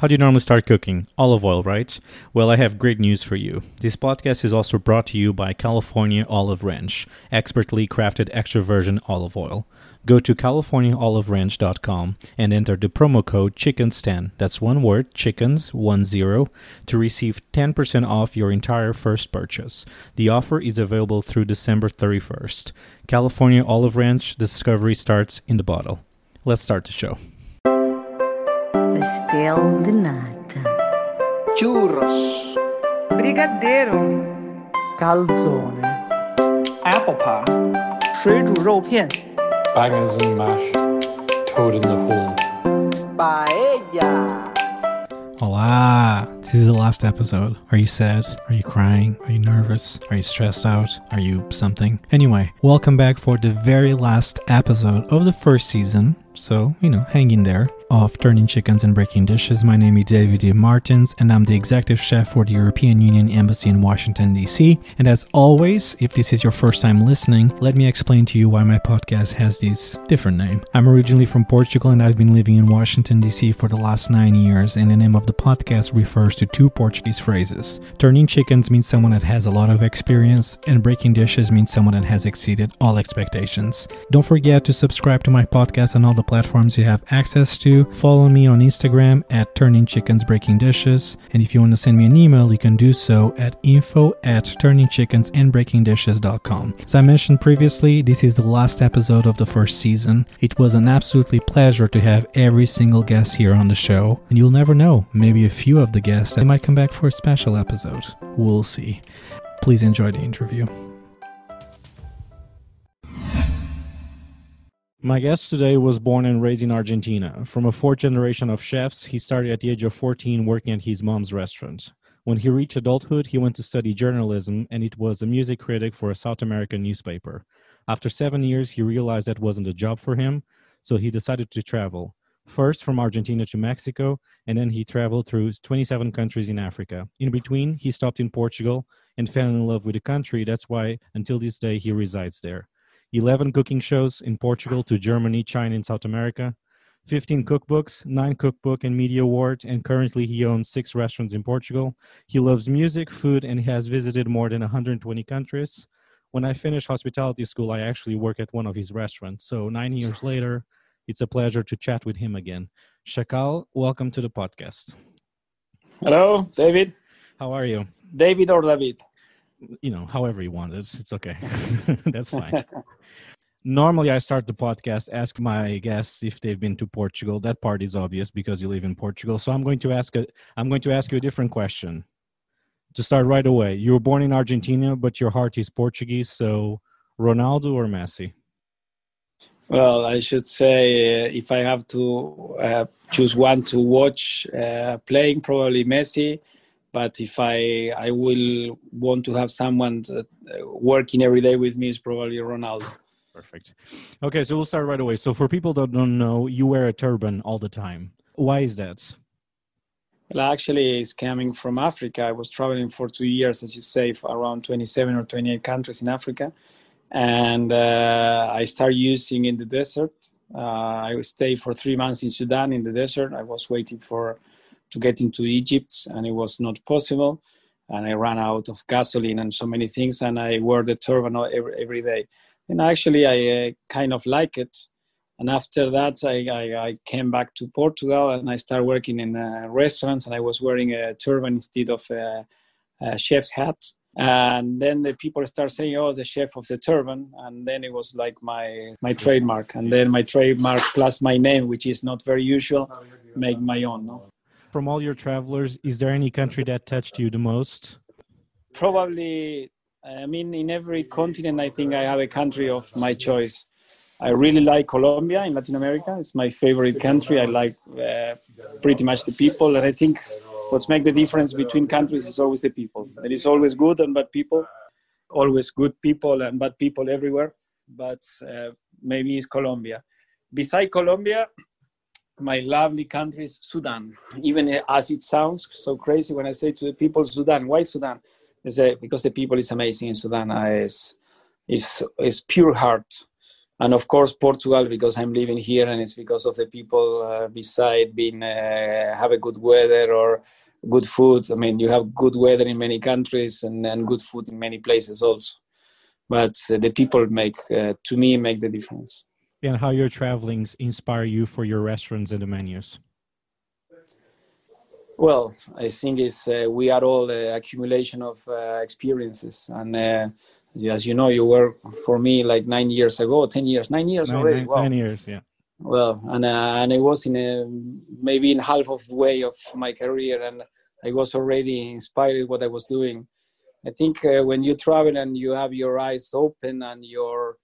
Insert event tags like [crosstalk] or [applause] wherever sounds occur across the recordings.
How do you normally start cooking? Olive oil, right? Well, I have great news for you. This podcast is also brought to you by California Olive Ranch, expertly crafted extra virgin olive oil. Go to californiaoliveranch.com and enter the promo code chickens10, that's one word, chickens, one zero, to receive 10% off your entire first purchase. The offer is available through December 31st. California Olive Ranch discovery starts in the bottle. Let's start the show. Pastel de nata. churros, Brigadeiro. calzone, apple pie, 水煮肉片 bangers and mash, toad in the hole. paella. Hola! This is the last episode. Are you sad? Are you crying? Are you nervous? Are you stressed out? Are you something? Anyway, welcome back for the very last episode of the first season. So, you know, hang in there of Turning Chickens and Breaking Dishes. My name is David D. Martins, and I'm the executive chef for the European Union Embassy in Washington, D.C. And as always, if this is your first time listening, let me explain to you why my podcast has this different name. I'm originally from Portugal and I've been living in Washington, D.C. for the last nine years, and the name of the podcast refers to two Portuguese phrases. Turning chickens means someone that has a lot of experience, and breaking dishes means someone that has exceeded all expectations. Don't forget to subscribe to my podcast on all the platforms you have access to. Follow me on Instagram at Turning Chickens Breaking Dishes, and if you want to send me an email, you can do so at info at turningchickensandbreakingdishes.com. As I mentioned previously, this is the last episode of the first season. It was an absolutely pleasure to have every single guest here on the show, and you'll never know, maybe a few of the guests that might come back for a special episode. We'll see. Please enjoy the interview. My guest today was born and raised in Argentina. From a fourth generation of chefs, he started at the age of 14 working at his mom's restaurant. When he reached adulthood, he went to study journalism and it was a music critic for a South American newspaper. After seven years, he realized that wasn't a job for him, so he decided to travel. First from Argentina to Mexico, and then he traveled through 27 countries in Africa. In between, he stopped in Portugal and fell in love with the country. That's why, until this day, he resides there. 11 cooking shows in Portugal to Germany, China, and South America, 15 cookbooks, 9 cookbook and media awards, and currently he owns 6 restaurants in Portugal. He loves music, food, and has visited more than 120 countries. When I finished hospitality school, I actually work at one of his restaurants. So 9 years later, it's a pleasure to chat with him again. Chakall, welcome to the podcast. Hello, David. How are you? David or David? you know, however you want it. It's, it's okay. [laughs] That's fine. [laughs] Normally, I start the podcast, ask my guests if they've been to Portugal. That part is obvious because you live in Portugal. So I'm going to ask a, I'm going to ask you a different question. To start right away, you were born in Argentina, but your heart is Portuguese. So Ronaldo or Messi? Well, I should say uh, if I have to uh, choose one to watch uh, playing, probably Messi. But if I I will want to have someone that, uh, working every day with me, is probably Ronaldo. Perfect. Okay, so we'll start right away. So for people that don't know, you wear a turban all the time. Why is that? Well, actually, it's coming from Africa. I was traveling for two years, as you say, for around 27 or 28 countries in Africa. And uh, I started using in the desert. Uh, I stayed for three months in Sudan in the desert. I was waiting for to get into Egypt, and it was not possible. And I ran out of gasoline and so many things, and I wore the turban every, every day. And actually, I uh, kind of like it. And after that, I, I, I, came back to Portugal and I started working in uh, restaurants, and I was wearing a turban instead of a, a chef's hat. And then the people start saying, "Oh, the chef of the turban," and then it was like my my trademark. And then my trademark plus my name, which is not very usual, make my own. No? from all your travelers, is there any country that touched you the most? Probably, I mean, in every continent, I think I have a country of my choice. I really like Colombia in Latin America. It's my favorite country. I like uh, pretty much the people, and I think what's make the difference between countries is always the people. There is always good and bad people, always good people and bad people everywhere. But uh, maybe it's Colombia. Beside Colombia, my lovely country is Sudan. Even as it sounds so crazy when I say to the people, Sudan, why Sudan? They say, because the people is amazing in Sudan. Uh, it's, it's, it's pure heart. And of course Portugal because I'm living here and it's because of the people uh, beside being uh, have a good weather or good food. I mean, you have good weather in many countries and, and good food in many places also. But uh, the people make, uh, to me, make the difference. And how your travelings inspire you for your restaurants and the menus? Well, I think it's uh, we are all uh, accumulation of uh, experiences, and uh, as you know, you were for me like nine years ago, ten years, nine years nine, already. Nine, wow. nine years, yeah. Well, and uh, and I was in a maybe in half of the way of my career, and I was already inspired what I was doing. I think uh, when you travel and you have your eyes open and you're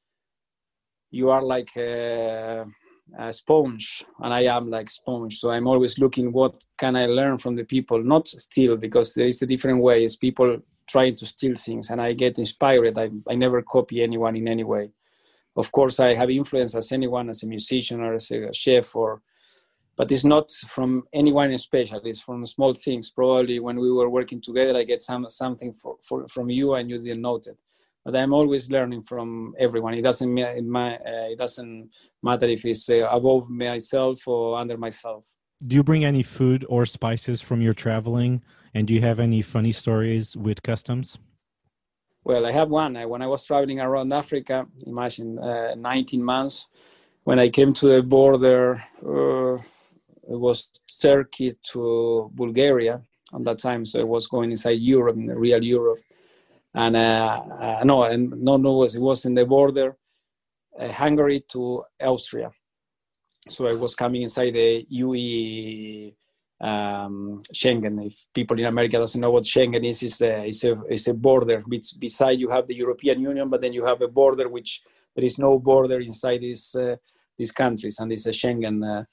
you are like a, a, sponge and i am like sponge so i'm always looking what can i learn from the people not still because there is a different way it's people trying to steal things and i get inspired I, I never copy anyone in any way of course i have influence as anyone as a musician or as a chef or but it's not from anyone in special it's from small things probably when we were working together i get some something for, for, from you and you didn't note it but I'm always learning from everyone. It doesn't it, my, uh, it doesn't matter if it's uh, above myself or under myself. Do you bring any food or spices from your traveling? And do you have any funny stories with customs? Well, I have one. I, when I was traveling around Africa, imagine uh, 19 months, when I came to the border, uh, it was Turkey to Bulgaria at that time. So it was going inside Europe, in the real Europe and uh, uh, no, and no, no, it was in the border, uh, Hungary to Austria. So I was coming inside the UE um, Schengen. If people in America doesn't know what Schengen is, it's a, it's a, it's a border. Beside you have the European Union, but then you have a border which there is no border inside these uh, these countries, and it's a Schengen uh,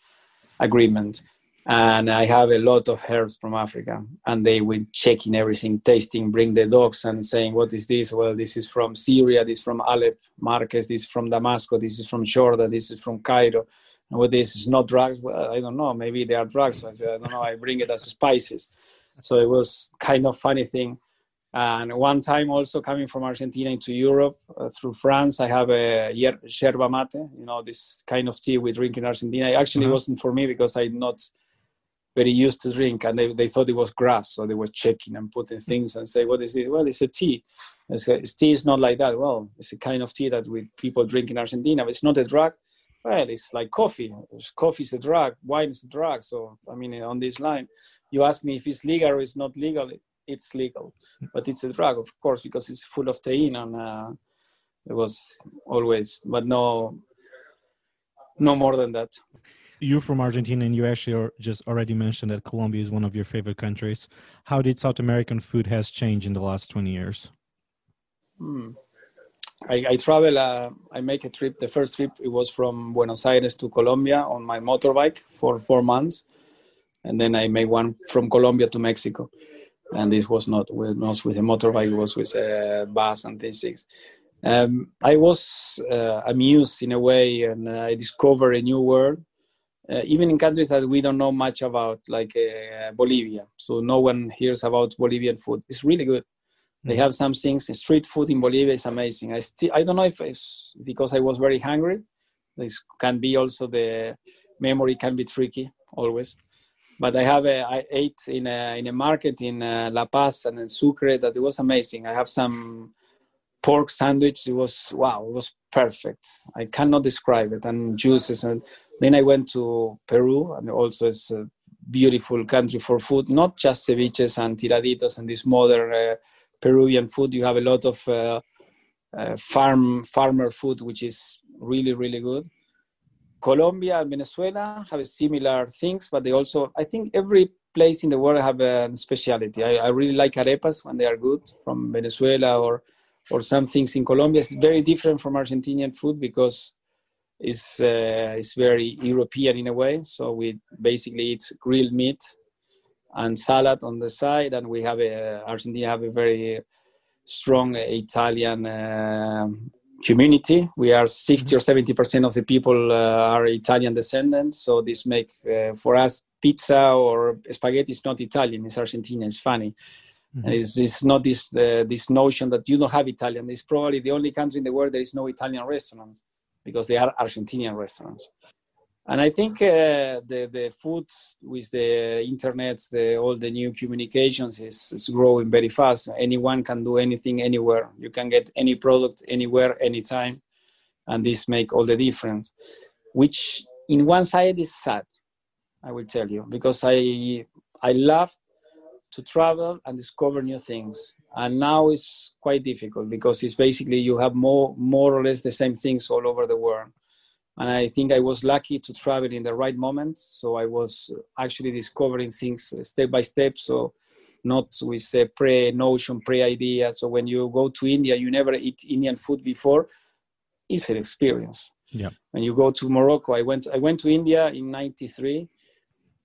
agreement and I have a lot of herbs from Africa, and they were checking everything, tasting, bring the dogs, and saying, "What is this?" Well, this is from Syria, this is from Aleppo, Marques, this is from Damascus, this is from Jordan, this is from Cairo. And what this is not drugs? Well, I don't know. Maybe they are drugs. So I said, I don't know. I bring it as spices. So it was kind of funny thing. And one time also coming from Argentina into Europe uh, through France, I have a yerba mate, you know, this kind of tea we drink in Argentina. It actually uh-huh. wasn't for me because I'm not very used to drink and they, they thought it was grass so they were checking and putting things and say what is this? Well it's a tea. It's, a, it's tea is not like that. Well it's a kind of tea that we people drink in argentina but it's not a drug. Well it's like coffee. Coffee is a drug. Wine is a drug. So i mean on this line you ask me if it's legal or it's not legal it's legal. But it's a drug of course because it's full of thein and uh, it was always but no no more than that you from Argentina and you actually just already mentioned that Colombia is one of your favorite countries. How did South American food has changed in the last 20 years? Hmm. I, I, travel, uh, I make a trip. The first trip, it was from Buenos Aires to Colombia on my motorbike for four months. And then I made one from Colombia to Mexico. And this was not with, not with a motorbike, it was with a bus and these things. Um, I was uh, amused in a way and uh, I discovered a new world uh, even in countries that we don't know much about, like uh, Bolivia. So no one hears about Bolivian food. It's really good. Mm-hmm. They have some things. Street food in Bolivia is amazing. I still I don't know if it's because I was very hungry. This can be also the memory can be tricky always. But I have a, I ate in a in a market in uh, La Paz and in Sucre that it was amazing. I have some pork sandwich. It was wow. It was perfect. I cannot describe it. And juices and then I went to Peru, and also it's a beautiful country for food, not just ceviches and tiraditos and this modern uh, Peruvian food. You have a lot of uh, uh, farm farmer food, which is really really good. Colombia and Venezuela have similar things, but they also I think every place in the world have a specialty. I, I really like arepas when they are good from Venezuela or or some things in Colombia. It's very different from Argentinian food because it's uh, is very European in a way. So we basically eat grilled meat and salad on the side, and we have a Argentina have a very strong Italian uh, community. We are 60 or 70 percent of the people uh, are Italian descendants. So this makes uh, for us pizza or spaghetti is not Italian; it's Argentinian. It's funny. Mm-hmm. It's, it's, not this uh, this notion that you don't have Italian. It's probably the only country in the world there is no Italian restaurants because they are Argentinian restaurants. And I think uh, the the food with the internet, the all the new communications is, is growing very fast. Anyone can do anything anywhere. You can get any product anywhere, anytime, and this make all the difference. Which in one side is sad, I will tell you, because I I love to travel and discover new things. And now it's quite difficult because it's basically you have more more or less the same things all over the world and I think I was lucky to travel in the right moment. So I was actually discovering things step by step. So not with uh, a pre-notion, pre-idea. So when you go to India, you never eat Indian food before. It's an experience. Yeah. When you go to Morocco, I went I went to India in '93,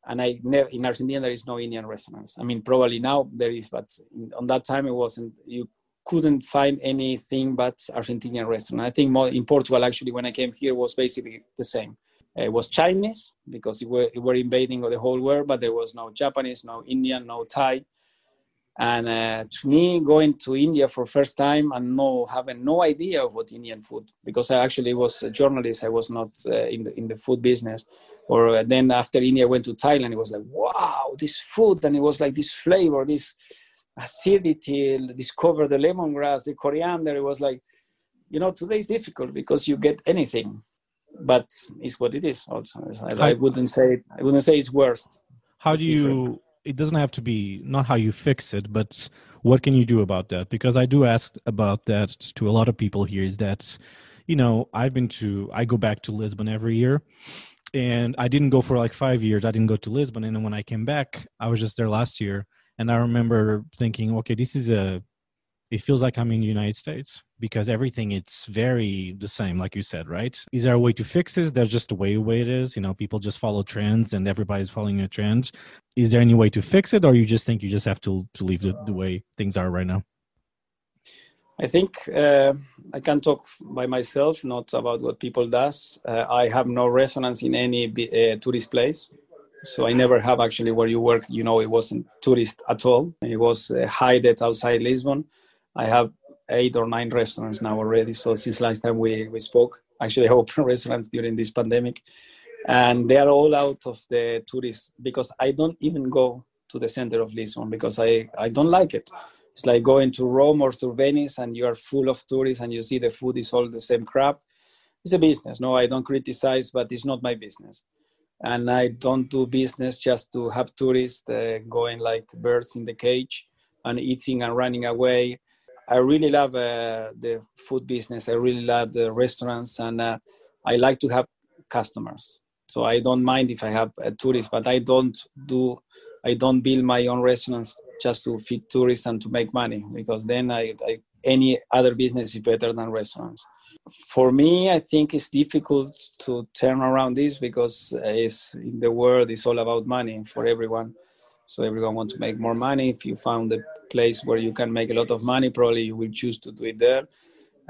and I in Argentina there is no Indian restaurants. I mean, probably now there is, but on that time it wasn't. You couldn't find anything but Argentinian restaurant. I think more in Portugal actually when I came here was basically the same. Uh, it was Chinese because it were, it were invading the whole world, but there was no Japanese, no Indian, no Thai. And uh, to me, going to India for first time and no having no idea of what Indian food because I actually was a journalist. I was not uh, in the in the food business. Or uh, then after India, I went to Thailand. It was like wow, this food, and it was like this flavor, this acidity, discover the lemongrass, the coriander. It was like, you know, today is difficult because you get anything, but it's what it is. Also, I, I wouldn't say I wouldn't say it's worst. How It's do you? different. It doesn't have to be not how you fix it, but what can you do about that? Because I do ask about that to a lot of people here. Is that, you know, I've been to I go back to Lisbon every year, and I didn't go for like five years. I didn't go to Lisbon, and when I came back, I was just there last year, and I remember thinking, okay, this is a. It feels like I'm in the United States because everything it's very the same, like you said, right? Is there a way to fix this? There's just the way way it is. You know, people just follow trends, and everybody's following a trend. Is there any way to fix it, or you just think you just have to to leave the, the way things are right now? I think uh, I can talk by myself, not about what people does. Uh, I have no resonance in any uh, tourist place, so I never have actually where you work. You know, it wasn't tourist at all. It was uh, hidden outside Lisbon. I have eight or nine restaurants now already. So since last time we, we spoke, actually I [laughs] opened restaurants during this pandemic, and they are all out of the tourists because I don't even go to the center of Lisbon because I, I don't like it. It's like going to Rome or to Venice and you are full of tourists and you see the food is all the same crap. It's a business. No, I don't criticize, but it's not my business. And I don't do business just to have tourists uh, going like birds in the cage and eating and running away. I really love uh, the food business. I really love the restaurants and uh, I like to have customers. So I don't mind if I have a tourist, but I don't do, I don't build my own restaurants just to feed tourists and to make money because then I, I any other business is better than restaurants. For me, I think it's difficult to turn around this because it's in the world it's all about money for everyone. So everyone wants to make more money. If you found a place where you can make a lot of money, probably you will choose to do it there.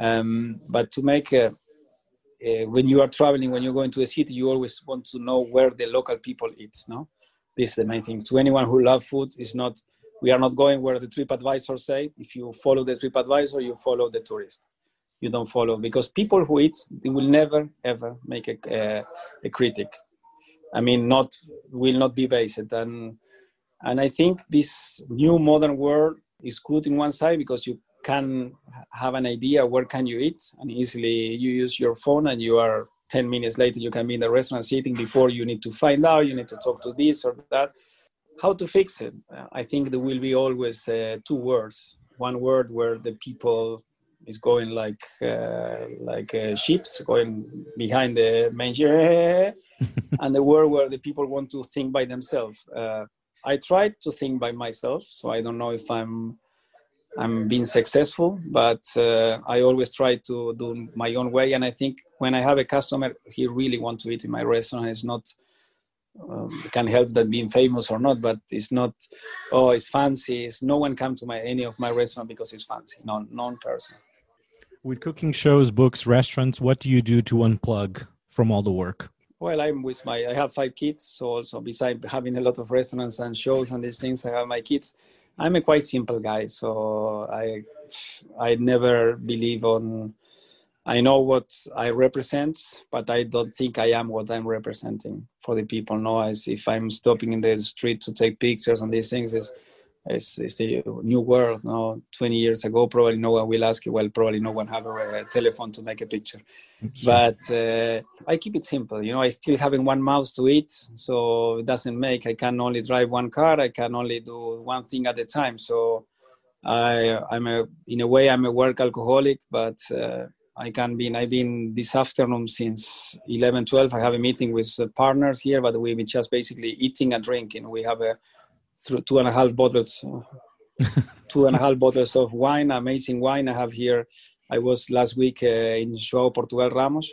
Um, but to make a, uh, when you are traveling, when you're going to a city, you always want to know where the local people eat. No, this is the main thing. To anyone who love food, is not we are not going where the TripAdvisor say. If you follow the TripAdvisor, you follow the tourist. You don't follow because people who eat, they will never ever make a, a, a critic. I mean, not will not be based and and I think this new modern world is good in one side because you can have an idea where can you eat and easily you use your phone and you are 10 minutes later you can be in the restaurant sitting before you need to find out you need to talk to this or that. How to fix it? I think there will be always uh, two words one word where the people is going like uh, like uh, ships going behind the manger [laughs] and the word where the people want to think by themselves. Uh, i try to think by myself so i don't know if i'm I'm being successful, but uh, I always try to do my own way. And I think when I have a customer, he really want to eat in my restaurant. It's not um, can help that being famous or not, but it's not. Oh, it's fancy. It's, no one come to my any of my restaurant because it's fancy. No, non person. With cooking shows, books, restaurants, what do you do to unplug from all the work? Well, I'm with my. I have five kids, so also besides having a lot of restaurants and shows and these things, I have my kids. I'm a quite simple guy, so I I never believe on. I know what I represent, but I don't think I am what I'm representing for the people. No, as if I'm stopping in the street to take pictures and these things is it's, it's the new world. No, 20 years ago, probably no one will ask you. Well, probably no one have a, a telephone to make a picture. But uh, I keep it simple. You know, I still having one mouth to eat, so it doesn't make. I can only drive one car. I can only do one thing at a time. So I, I'm a, in a way, I'm a work alcoholic, but. Uh, I can be. I've been this afternoon since 11, 12. I have a meeting with partners here, but we've been just basically eating and drinking. We have a through two and a half bottles, [laughs] two and a half bottles of wine, amazing wine I have here. I was last week uh, in João Portugal Ramos.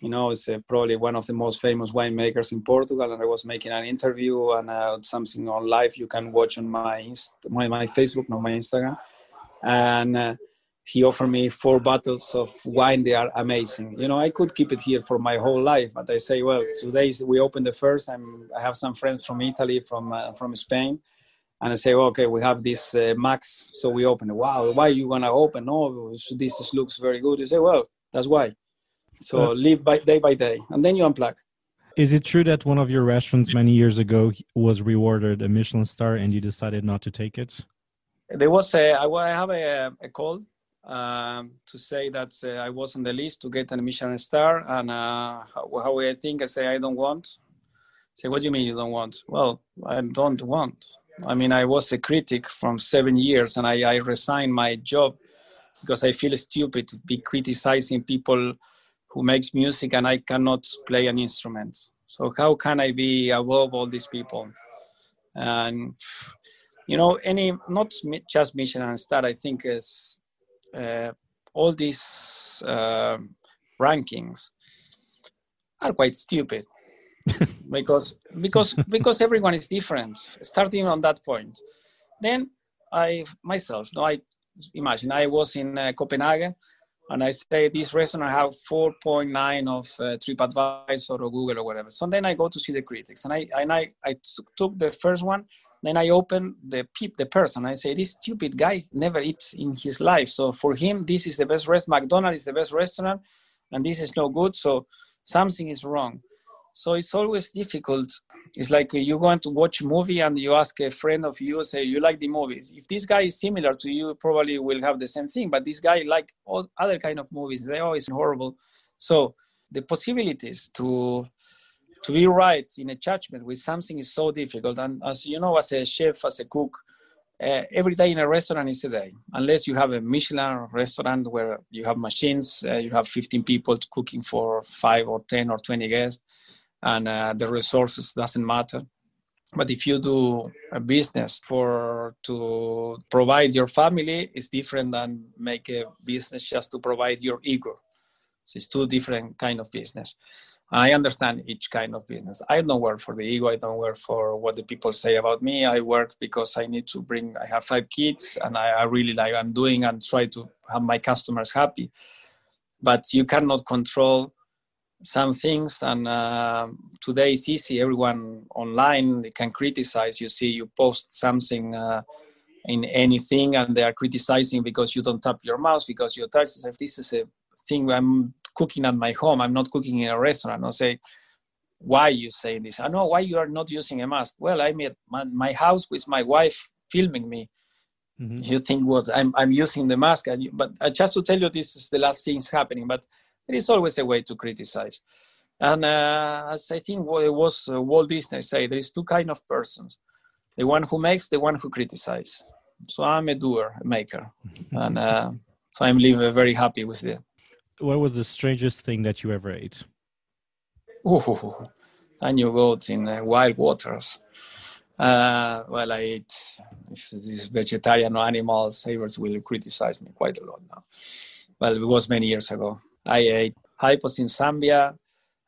You know, it's uh, probably one of the most famous winemakers in Portugal, and I was making an interview and uh, something on live you can watch on my Inst- my, my Facebook, not my Instagram. And uh, he offered me four bottles of wine. They are amazing. You know, I could keep it here for my whole life, but I say, well, today we open the first. I'm, I have some friends from Italy, from uh, from Spain, and I say, well, okay, we have this uh, max, so we open it. Wow, why you gonna open? Oh, this looks very good. You say, well, that's why. So live by day by day, and then you unplug. Is it true that one of your restaurants many years ago was rewarded a Michelin star, and you decided not to take it? There was a, I have a, a call um, to say that uh, I was on the list to get a Michelin star, and uh, how, how, I think I say I don't want. Say, what do you mean you don't want? Well, I don't want. I mean, I was a critic from seven years, and I, I resigned my job because I feel stupid to be criticizing people who makes music, and I cannot play an instrument. So how can I be above all these people? And you know, any not just Michelin star. I think is all these uh, rankings are quite stupid. [laughs] Because because because everyone is different starting on that point. Then i myself no i imagine i was in uh, copenhagen and i say this restaurant have 4.9 of uh, tripadvisor or google or whatever so then i go to see the critics and i and i, I took the first one then I open the peep, the person. I say, this stupid guy never eats in his life. So for him, this is the best rest. McDonald's is the best restaurant, and this is no good. So something is wrong. So it's always difficult. It's like you going to watch a movie and you ask a friend of you, say, you like the movies. If this guy is similar to you, probably will have the same thing. But this guy like all other kind of movies. They're always horrible. So the possibilities to to be right in a judgment with something is so difficult. And as you know, as a chef, as a cook, uh, every day in a restaurant is a day. Unless you have a Michelin restaurant where you have machines, uh, you have 15 people cooking for five or 10 or 20 guests, and uh, the resources doesn't matter. But if you do a business for to provide your family, it's different than make a business just to provide your ego. So it's two different kind of business. I understand each kind of business. I don't work for the ego. I don't work for what the people say about me. I work because I need to bring. I have five kids, and I, I really like I'm doing and try to have my customers happy. But you cannot control some things, and uh, today it's easy. Everyone online can criticize. You see, you post something. Uh, in anything and they are criticizing because you don't tap your mouse because your touch if this is a thing i'm cooking at my home. I'm not cooking in a restaurant. I'll say, why you say this? I know why you are not using a mask. Well, I'm at my, my house with my wife filming me. Mm-hmm. You think what I'm, I'm using the mask, you, but uh, just to tell you, this is the last things happening. But there is always a way to criticize. And uh, as I think what it was uh, Walt Disney say, there is two kind of persons: the one who makes, the one who criticizes. So I'm a doer, a maker, [laughs] and uh, so I'm live very happy with that what was the strangest thing that you ever ate? Oh, annual goats in uh, wild waters. Uh, well, I ate, if these vegetarian or animal savers will criticize me quite a lot now. Well, it was many years ago. I ate hypos in Zambia.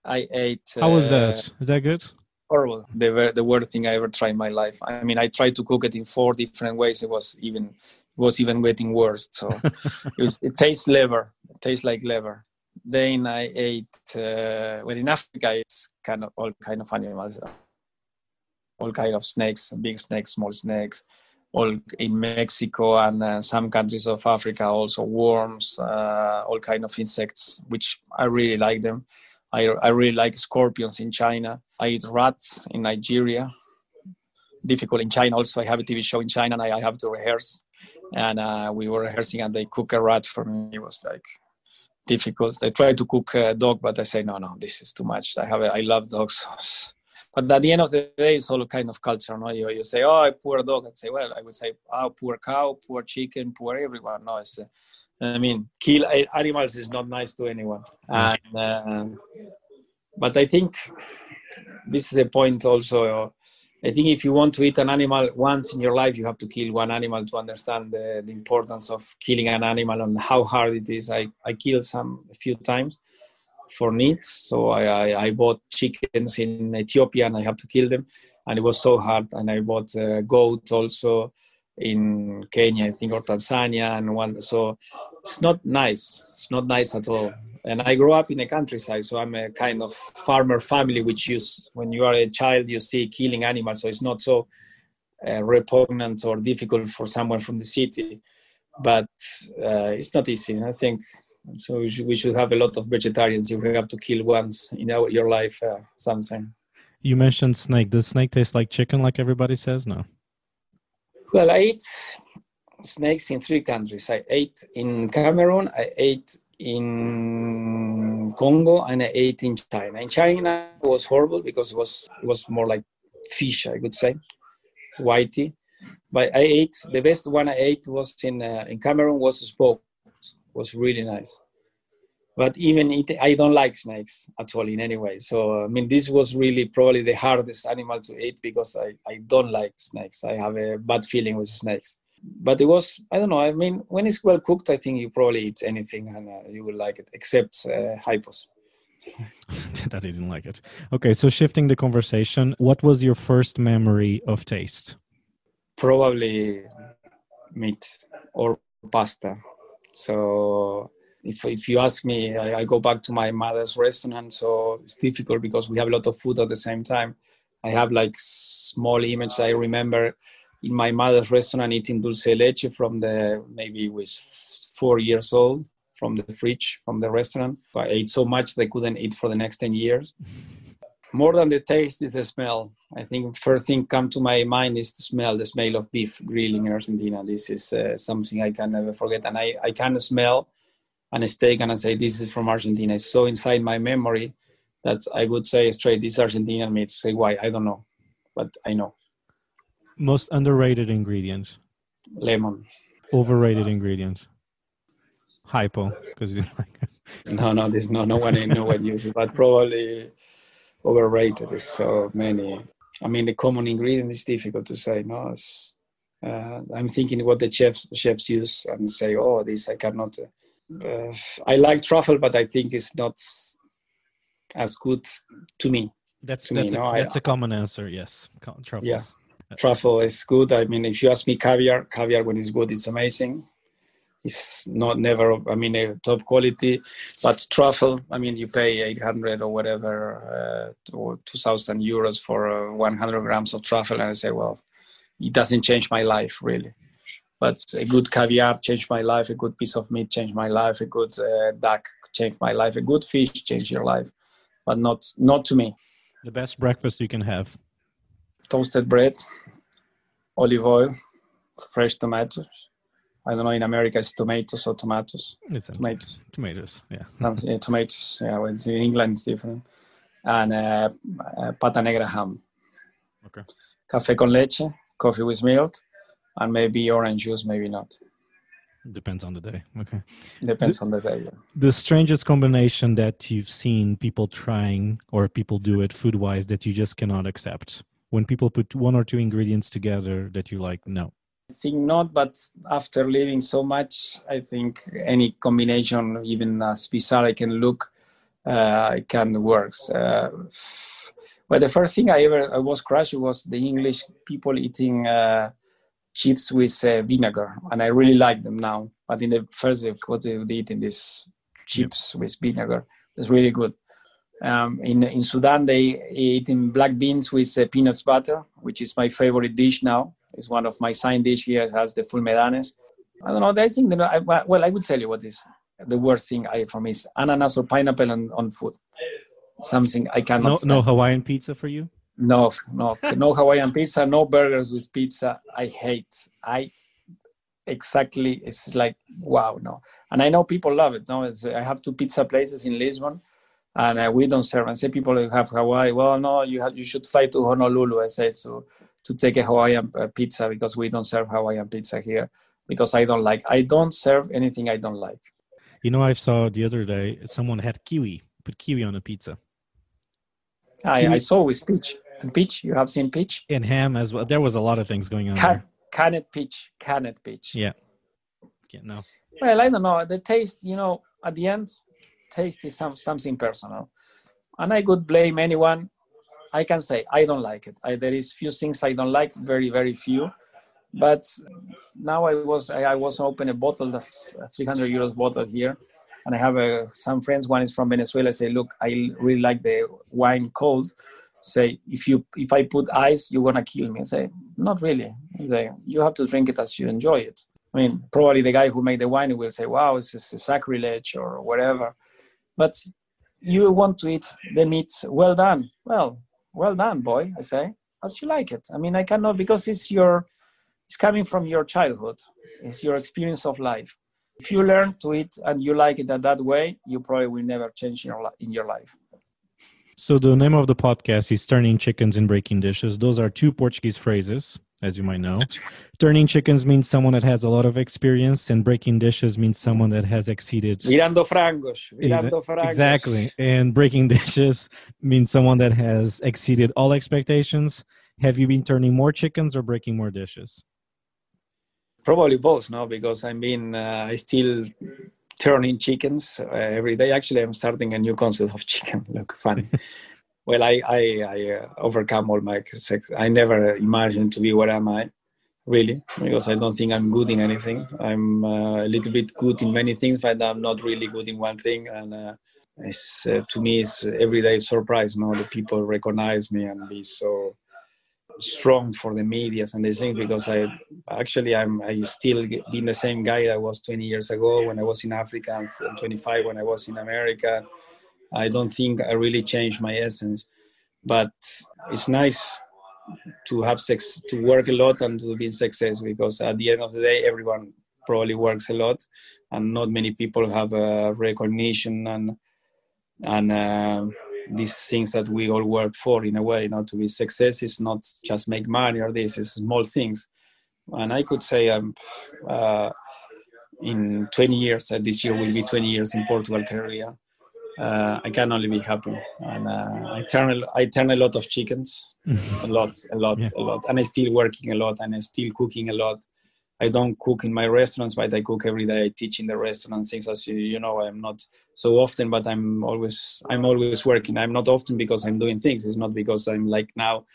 I ate. How was that? Uh, that good? Horrible. The, the worst thing I ever tried in my life. I mean, I tried to cook it in four different ways. It was even it was even getting worse. So [laughs] it, was, it tastes liver. It tastes like liver. Then I ate. Uh, well, in Africa, it's kind of all kind of animals, all kind of snakes, big snakes, small snakes. All in Mexico and uh, some countries of Africa, also worms, uh, all kind of insects, which I really like them. I, I really like scorpions in China. I eat rats in Nigeria. Difficult in China also. I have a TV show in China and I, I have to rehearse. And uh, we were rehearsing and they cook a rat for me. It was like difficult. I tried to cook a dog, but I say, no, no, this is too much. I have, a, I love dogs. [laughs] but at the end of the day, it's all kind of culture. No, you, you say, oh, poor dog. I say, well, I would say, oh, poor cow, poor chicken, poor everyone. No, it's, uh, I mean, kill animals is not nice to anyone. And, uh, but I think this is a point also. I think if you want to eat an animal once in your life, you have to kill one animal to understand the, the importance of killing an animal and how hard it is. I, I killed some a few times for needs. So I, I, I, bought chickens in Ethiopia and I have to kill them. And it was so hard. And I bought a goat also in Kenya, I think, or Tanzania. And one, so it's not nice. It's not nice at all and I grew up in the countryside, so I'm a kind of farmer family, which use when you are a child, you see killing animals, so it's not so uh, repugnant or difficult for someone from the city, but uh, it's not easy. I think so. We should, have a lot of vegetarians if we have to kill once in our, your life uh, something. You mentioned snake. Does snake taste like chicken, like everybody says? No. Well, I ate snakes in three countries. I ate in Cameroon. I ate in Congo and I ate in China. In China it was horrible because it was it was more like fish, I would say, whitey. But I ate the best one I ate was in uh, in Cameroon was smoked. Was really nice. But even it, I don't like snakes at all in any way. So I mean, this was really probably the hardest animal to eat because I, I don't like snakes. I have a bad feeling with snakes but it was I don't know. I mean, when it's well cooked, I think you probably eat anything and uh, you will like it, except uh, hypos. [laughs] [laughs] that I didn't like it. Okay, so shifting the conversation, what was your first memory of taste? Probably meat or pasta. So if if you ask me, I, I, go back to my mother's restaurant. So it's difficult because we have a lot of food at the same time. I have like small images I remember in my mother's restaurant eating dulce leche from the maybe was four years old from the fridge from the restaurant. I ate so much they couldn't eat for the next 10 years. More than the taste is the smell. I think first thing come to my mind is the smell, the smell of beef grilling in Argentina. This is uh, something I can never forget. And I, I can smell a steak and I say, this is from Argentina. It's so inside my memory that I would say straight, this Argentinian meat. Say why? I don't know, but I know most underrated ingredient? Lemon. Overrated ingredient? Hypo, because [laughs] like. No, no, there's no no one no one uses, but probably overrated. There's so many. I mean, the common ingredient is difficult to say. No, uh, I'm thinking what the chefs chefs use and say, oh, this I cannot. Uh, I like truffle, but I think it's not as good to me. That's to that's, me, a, no? that's I, a common answer. Yes, truffles. Yeah, truffle is good. I mean, if you ask me caviar, caviar when it's good, it's amazing. It's not never, I mean, a top quality, but truffle, I mean, you pay 800 or whatever, uh, or 2000 euros for uh, 100 grams of truffle. And I say, well, it doesn't change my life really. But a good caviar changed my life. A good piece of meat changed my life. A good uh, duck changed my life. A good fish changed your life, but not not to me. The best breakfast you can have toasted bread, olive oil, fresh tomatoes. I don't know in America it's tomatoes or tomatoes. It's tomatoes. Tomatoes, yeah. [laughs] yeah tomatoes. Yeah, well, in England it's different. And uh, uh, pata negra ham. Okay. Café con leche, coffee with milk, and maybe orange juice, maybe not. Depends on the day. Okay. Depends the, on the day. Yeah. The strangest combination that you've seen people trying or people do it food wise that you just cannot accept when people put one or two ingredients together that you like no think not, but after living so much, I think any combination, even as bizarre I can look, uh, it can work. Uh, but the first thing I ever I was crushed was the English people eating uh, chips with uh, vinegar, and I really like them now. But in the first, what they would eat in these chips with vinegar, it's really good. Um, in in Sudan, they eat in black beans with uh, peanuts butter, which is my favorite dish now. It's one of my sign dish here. It has the ful medames. I don't know. I think that I, well, I would tell you what is the worst thing I for me is ananas or pineapple on, on food. Something I cannot. No, stand. no Hawaiian pizza for you. No, no, no Hawaiian pizza, no burgers with pizza. I hate. I exactly. It's like wow, no. And I know people love it. No, it's, I have two pizza places in Lisbon, and uh, we don't serve. And say people who have Hawaii. Well, no, you have you should fly to Honolulu. I say to to take a Hawaiian uh, pizza because we don't serve Hawaiian pizza here because I don't like. I don't serve anything I don't like. You know, I saw the other day someone had kiwi, put kiwi on a pizza, I, Kiwi- I saw with peach and peach. You have seen peach. and ham as well. There was a lot of things going on. Can, canned peach. Canned peach. Yeah. Yeah, no. Well, I don't know. The taste, you know, at the end, taste is some, something personal. And I could blame anyone. I can say I don't like it. I, there is few things I don't like, very, very few. But now I was I, I was open a bottle, that's a 300 euros bottle here, and I have a, some friends. One is from Venezuela. Say, look, I really like the wine cold. Say, if you if I put ice, you're gonna kill me. I say, not really. I say, you have to drink it as you enjoy it. I mean, probably the guy who made the wine will say, wow, this is a sacrilege or whatever. But you want to eat the meat well done. Well, well done, boy, I say, as you like it. I mean, I cannot, because it's your, it's coming from your childhood. It's your experience of life. If you learn to eat and you like it that, that way, you probably will never change in your, in your life. So the name of the podcast is Turning Chickens and Breaking Dishes. Those are two Portuguese phrases, as you might know. Turning chickens means someone that has a lot of experience, and breaking dishes means someone that has exceeded. Virando frangos, virando frangos. Exactly. And breaking [laughs] dishes means someone that has exceeded all expectations. Have you been turning more chickens or breaking more dishes? Probably both, no, because I mean, uh, I still turning chickens uh, every day. Actually, I'm starting a new concept of chicken. [laughs] Look, fun. Well, I I, I uh, overcome all my sex. I never imagined to be where am I, really, because I don't think I'm good in anything. I'm uh, a little bit good in many things, but I'm not really good in one thing. And uh, it's uh, to me, it's everyday surprise. No, the people recognize me and be so strong for the medias and the things because I actually I'm I still being the same guy I was 20 years ago when I was in Africa and 25 when I was in America. I don't think I really changed my essence, but it's nice to have sex to work a lot and to be in success because at the end of the day everyone probably works a lot and not many people have uh, recognition and and uh, these things that we all work for in a way not to be success is not just make money or this is small things. And i could say i'm uh, in 20 years uh, this year will be 20 years in portugal career uh, i can only be happy and uh, i turn a- i turn a lot of chickens a [laughs] lot a lot Yeah. a lot and I'm still working a lot and I'm still cooking a lot I don't cook in my restaurants, but I cook every day. I teach in the restaurant things as you, you know. I'm not so often, but I'm always I'm always working. I'm not often because I'm doing things. It's not because I'm like now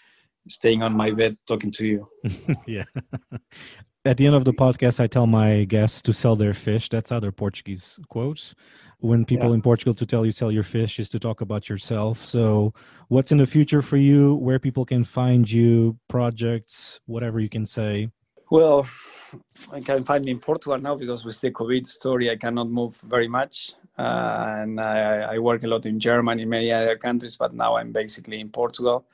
staying on my bed talking to you. [laughs] yeah. At the end of the podcast, I tell my guests to sell their fish. That's other Portuguese quotes. When people Yeah. in Portugal to tell you sell your fish is to talk about yourself. So, what's in the future for you? Where people can find you, projects, whatever you can say. Well, I can find me in Portugal now because with the COVID story, I cannot move very much. Uh, and I, I work a lot in Germany, many other countries, but now I'm basically in Portugal.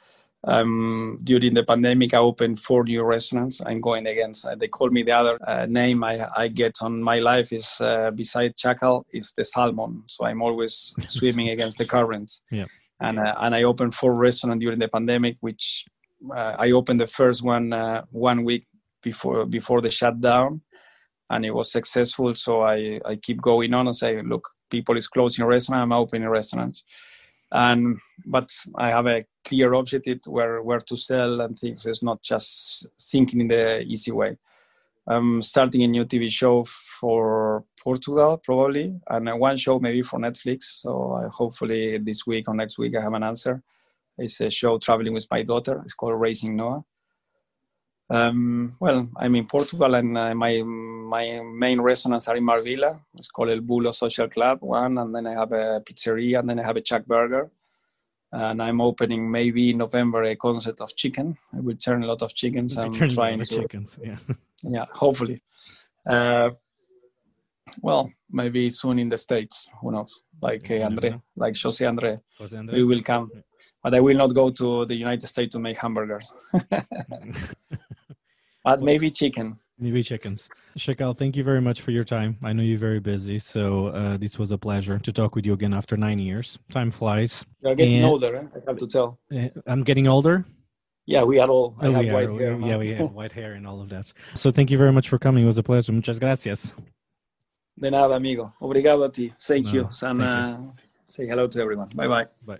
Um, during the pandemic, I opened four new restaurants. I'm going against, uh, they call me the other uh, name I, I get on my life is uh, beside Chakall is the salmon. So I'm always [laughs] swimming against the current. Yeah. And, uh, and I opened four restaurants during the pandemic, which uh, I opened the first one uh, one week before before the shutdown and it was successful so i i keep going on and say look people is closing restaurant i'm opening restaurants and but i have a clear objective where where to sell and things it's not just thinking in the easy way. I'm starting a new tv show for portugal probably and one show maybe for netflix. So I, hopefully this week or next week i have an answer. It's a show traveling with my daughter. It's called raising noah um, well, I'm in Portugal, and uh, my my main restaurants are in Marvila. It's called El Bulo Social Club, one, and then I have a pizzeria, and then I have a Chuck Burger. and I'm opening maybe in November a concept of chicken. I will turn a lot of chickens. I'm trying to, chickens. Yeah. [laughs] yeah, hopefully. Uh, well, maybe soon in the states. Who knows? Like uh, Andre, like Jose Andre, Jose we will come. But I will not go to the United States to make hamburgers. [laughs] [laughs] but maybe chicken. Maybe chickens. Chakall, thank you very much for your time. I know you're very busy, so uh, this was a pleasure to talk with you again after nine years. Time flies. You're getting And- older. Eh? I have to tell. Uh, I'm getting older. Yeah, we are all. I Oh, have we white are. hair. Yeah, we [laughs] have white hair and all of that. So thank you very much for coming. It was a pleasure. Muchas gracias. De nada, amigo. Obrigado a ti. Thank No, you. And uh, say hello to everyone. Bye bye. Bye.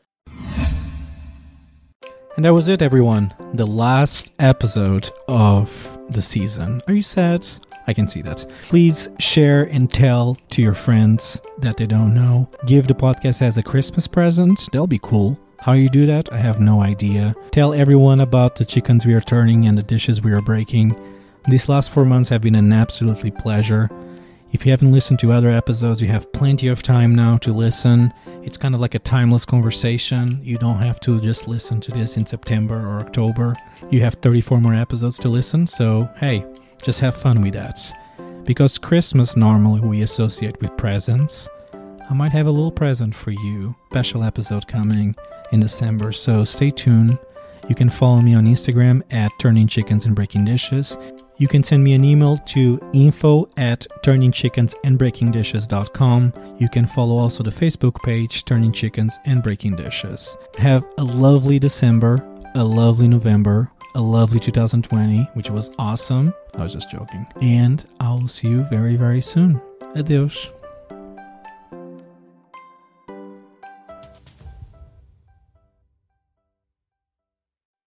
And that was it, everyone. The last episode of the season. Are you sad? I can see that. Please share and tell to your friends that they don't know. Give the podcast as a Christmas present. That'll be cool. How you do that, I have no idea. Tell everyone about the chickens we are turning and the dishes we are breaking. These last four months have been an absolutely pleasure. If you haven't listened to other episodes, you have plenty of time now to listen. It's kind of like a timeless conversation. You don't have to just listen to this in September or October. You have 34 more episodes to listen, so hey, just have fun with that. Because Christmas normally we associate with presents. I might have a little present for you. Special episode coming in December, so stay tuned. You can follow me on Instagram at Turning Chickens and Breaking Dishes. You can send me an email to info at turningchickensandbreakingdishes.com. You can follow also the Facebook page Turning Chickens and Breaking Dishes. Have a lovely December, a lovely November, a lovely 2020, which was awesome. I was just joking. And I'll see you very, very soon. Adeus.